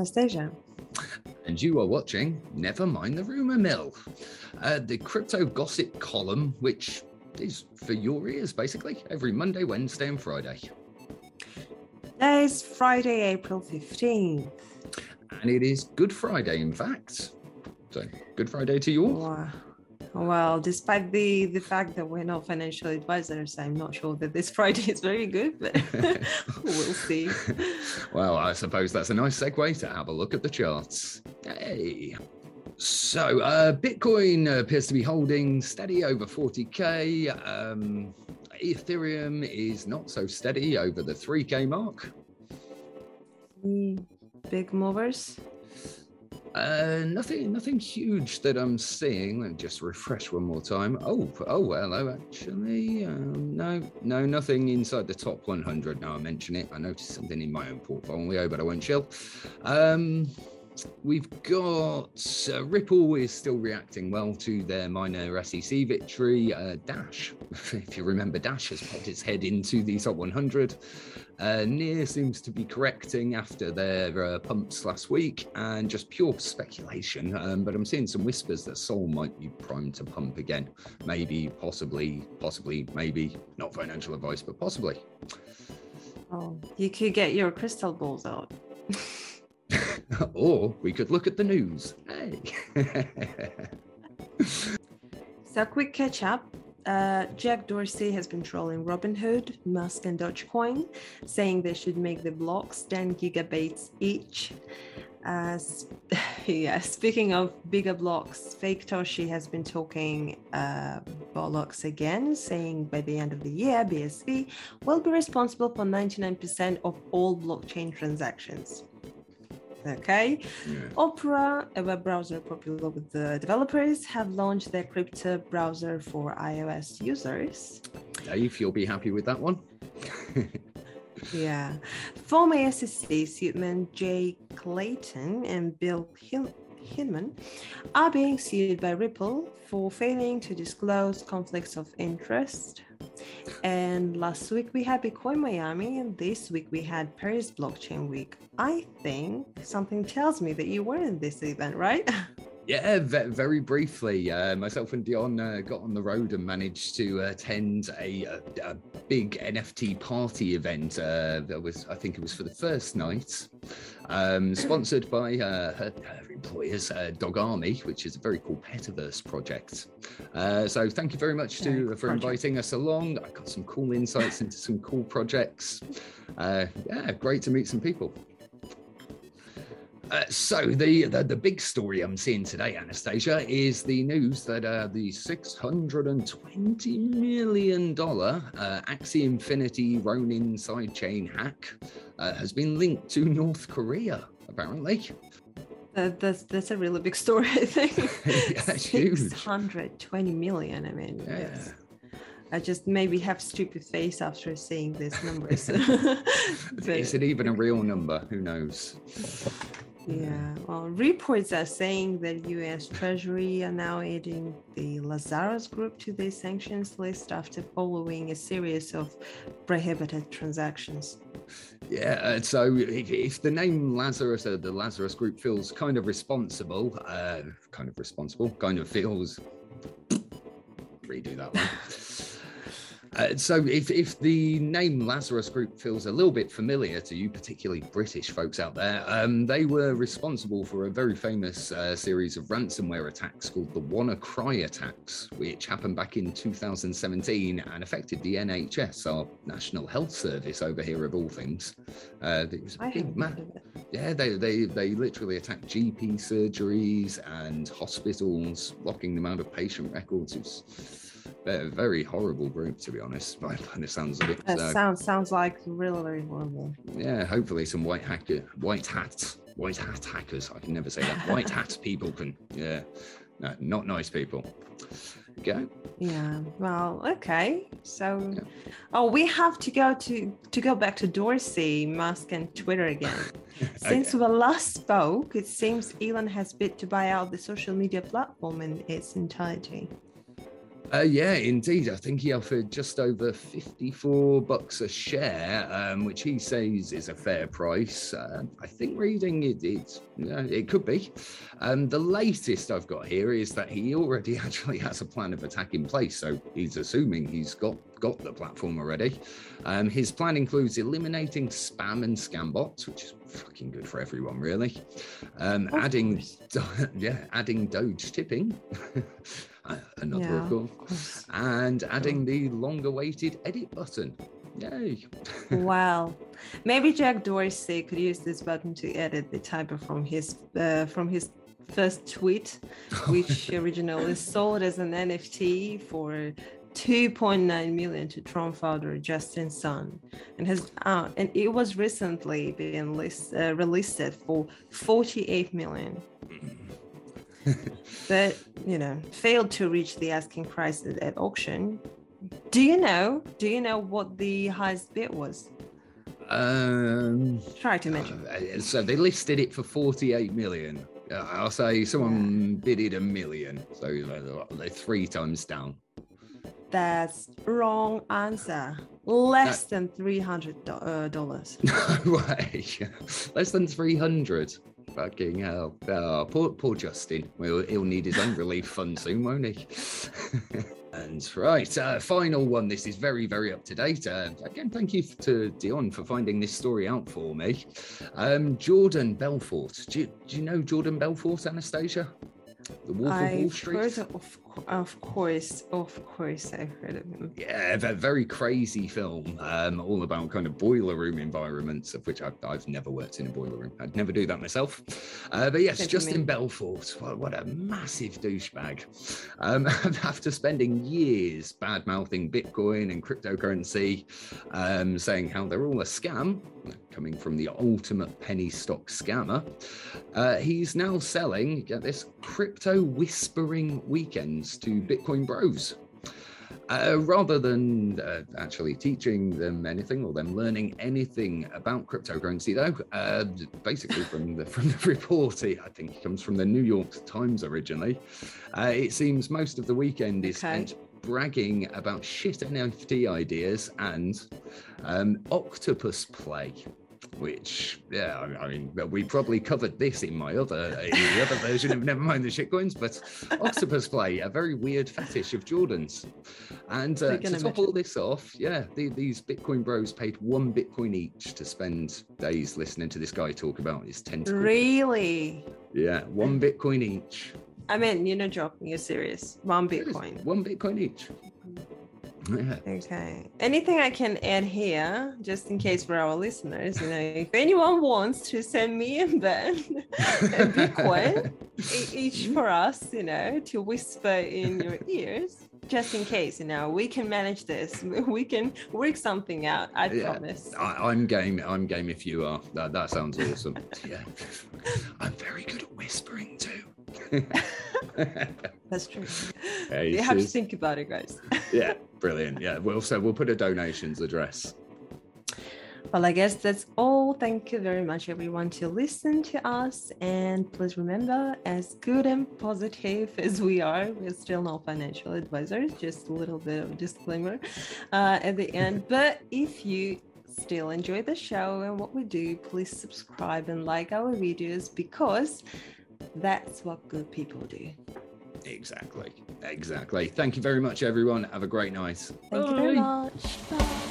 I'm Ben. I'm Anastasia. And you are watching Never Mind the Rumour Mill, uh, the crypto gossip column, which is for your ears basically every Monday, Wednesday, and Friday. Today is Friday, April 15th. And it is Good Friday, in fact. So, Good Friday to you all. Wow. Well, despite the the fact that we're not financial advisors, I'm not sure that this Friday is very good, but we'll see. well, I suppose that's a nice segue to have a look at the charts. Hey. So, uh, Bitcoin appears to be holding steady over 40k. Um, Ethereum is not so steady over the 3k mark. big movers? Uh, nothing, nothing huge that I'm seeing. Let me just refresh one more time. Oh, oh, hello. Actually, um, no, no, nothing inside the top 100. Now I mention it, I noticed something in my own portfolio, but I won't chill. Um, we've got uh, Ripple is still reacting well to their minor SEC victory. Uh, Dash, if you remember, Dash has popped its head into the top 100. Uh, Near seems to be correcting after their uh, pumps last week, and just pure speculation. Um, but I'm seeing some whispers that Sol might be primed to pump again. Maybe, possibly, possibly, maybe. Not financial advice, but possibly. Oh, you could get your crystal balls out. or we could look at the news. Hey. so, quick catch up. Uh, Jack Dorsey has been trolling Robinhood, Musk, and Dogecoin, saying they should make the blocks 10 gigabytes each. Uh, yeah, speaking of bigger blocks, Faketoshi has been talking uh, bollocks again, saying by the end of the year, BSV will be responsible for 99% of all blockchain transactions. Okay. Yeah. Opera, a web browser popular with the developers, have launched their crypto browser for iOS users. Dave, you'll be happy with that one. yeah. Former SEC suitman Jay Clayton and Bill Hill- Hinman are being sued by Ripple for failing to disclose conflicts of interest. And last week we had Bitcoin Miami, and this week we had Paris Blockchain Week. I think something tells me that you were in this event, right? Yeah, very briefly. Uh, myself and Dion uh, got on the road and managed to attend a, a, a big NFT party event. Uh, that was, I think, it was for the first night, um, sponsored by uh, her, her, employers, uh, Dog Army, which is a very cool petaverse project. Uh, so, thank you very much to for inviting us along. I got some cool insights into some cool projects. yeah, great to meet some people. Uh, so the, the, the big story I'm seeing today, Anastasia, is the news that uh, the 620 million dollar uh, Axie Infinity Ronin sidechain hack uh, has been linked to North Korea. Apparently, that's that's a really big story. I think. yeah, that's huge. 620 million. I mean, yeah. I just maybe have stupid face after seeing these numbers. but, is it even a real number? Who knows? Yeah, well, reports are saying that U.S. Treasury are now adding the Lazarus Group to the sanctions list after following a series of prohibited transactions. Yeah, uh, so if, if, the name Lazarus, or the Lazarus Group, feels kind of responsible, uh, kind of responsible, kind of feels. Redo that one. Uh, so, if, if the name Lazarus Group feels a little bit familiar to you, particularly British folks out there, um, they were responsible for a very famous uh, series of ransomware attacks called the WannaCry attacks, which happened back in 2017 and affected the NHS, our National Health Service over here, of all things. Uh, it was a big man. Yeah, they, they, they literally attacked GP surgeries and hospitals, locking them out of patient records. A very horrible group, to be honest. By the sounds of it. That so, sounds sounds like really very horrible. Yeah, hopefully some white hacker, white hats, white hat hackers. I can never say that. White hat people can. Yeah, no, not nice people. Go. Yeah. Well, okay. So, yeah. oh, we have to go to to go back to Dorsey, Musk, and Twitter again. Since okay. we last spoke, it seems Elon has bid to buy out the social media platform in its entirety. Uh, yeah, indeed. I think he offered just over 54 bucks a share, um, which he says is a fair price. Uh, I think reading it, it, uh, it could be. Um, the latest I've got here is that he already actually has a plan of attack in place, so he's assuming he's got got the platform already. Um, his plan includes eliminating spam and scam bots, which is fucking good for everyone, really. Um, adding, yeah, adding Doge tipping. another yeah, of course, and adding the long-awaited edit button. Yay! wow, maybe Jack Dorsey could use this button to edit the typo from his uh, from his first tweet, which originally sold as an NFT for 2.9 million to Tron founder Justin Sun, and has uh, and it was recently been list, uh, released for 48 million. But you know, failed to reach the asking price at auction. Do you know? Do you know what the highest bid was? Um, Try to mention. Uh, so they listed it for 48 million. Uh, I'll say someone bidded a million, so they're three times down. That's wrong answer. Less than three hundred uh, dollars. No way. Less than three hundred. Fucking hell. Oh, poor, poor Justin. Well, he'll need his own relief fund soon, won't he? and right, uh, final one. This is very, very up to date. Uh, again, thank you to Dion for finding this story out for me. Um, Jordan Belfort. Do you, do you know Jordan Belfort, Anastasia? The Wolf I've of Wall Street. Heard of, of course, of course, I've heard of him. Yeah, a very crazy film, um, all about kind of boiler room environments, of which I've, I've never worked in a boiler room. I'd never do that myself. Uh, but yes, Justin Belfort, what, what, a massive douchebag. Um, after spending years bad mouthing Bitcoin and cryptocurrency, um, saying how they're all a scam, coming from the ultimate penny stock scammer, uh, he's now selling, get this, crypto whispering to Bitcoin bros. Uh, rather than uh, actually teaching them anything or them learning anything about cryptocurrency, though, uh, basically from the from the report, I think it comes from the New York Times originally. Uh, it seems most of the weekend is okay. spent bragging about shit NFT ideas and um, octopus play which yeah I mean we probably covered this in my other in the other version of never mind the shitcoins but octopus play a very weird fetish of Jordan's. And uh, to top all this off yeah the, these Bitcoin bros paid one Bitcoin each to spend days listening to this guy talk about his tentacles. Really? Yeah one Bitcoin each. I mean you're not joking you're serious. One Bitcoin. One Bitcoin each Okay. Anything I can add here, just in case for our listeners, you know, if anyone wants to send me and Ben a Bitcoin, each for us, you know, to whisper in your ears, just in case, you know, we can manage this. We can work something out. I yeah, promise. I, am game. I'm game. If you are, that that sounds awesome. yeah, I'm very good at whispering too. That's true. Yeah, you, you have to think about it, guys. yeah, brilliant. Yeah, well, so we'll put a donations address. Well, I guess that's all. Thank you very much, everyone, to listen to us. And please remember, as good and positive as we are, we're still not financial advisors. Just a little bit of disclaimer uh, at the end. but if you still enjoy the show and what we do, please subscribe and like our videos because that's what good people do. Exactly. Exactly. Thank you very much, everyone. Have a great night. Thank Bye. you very much. Bye.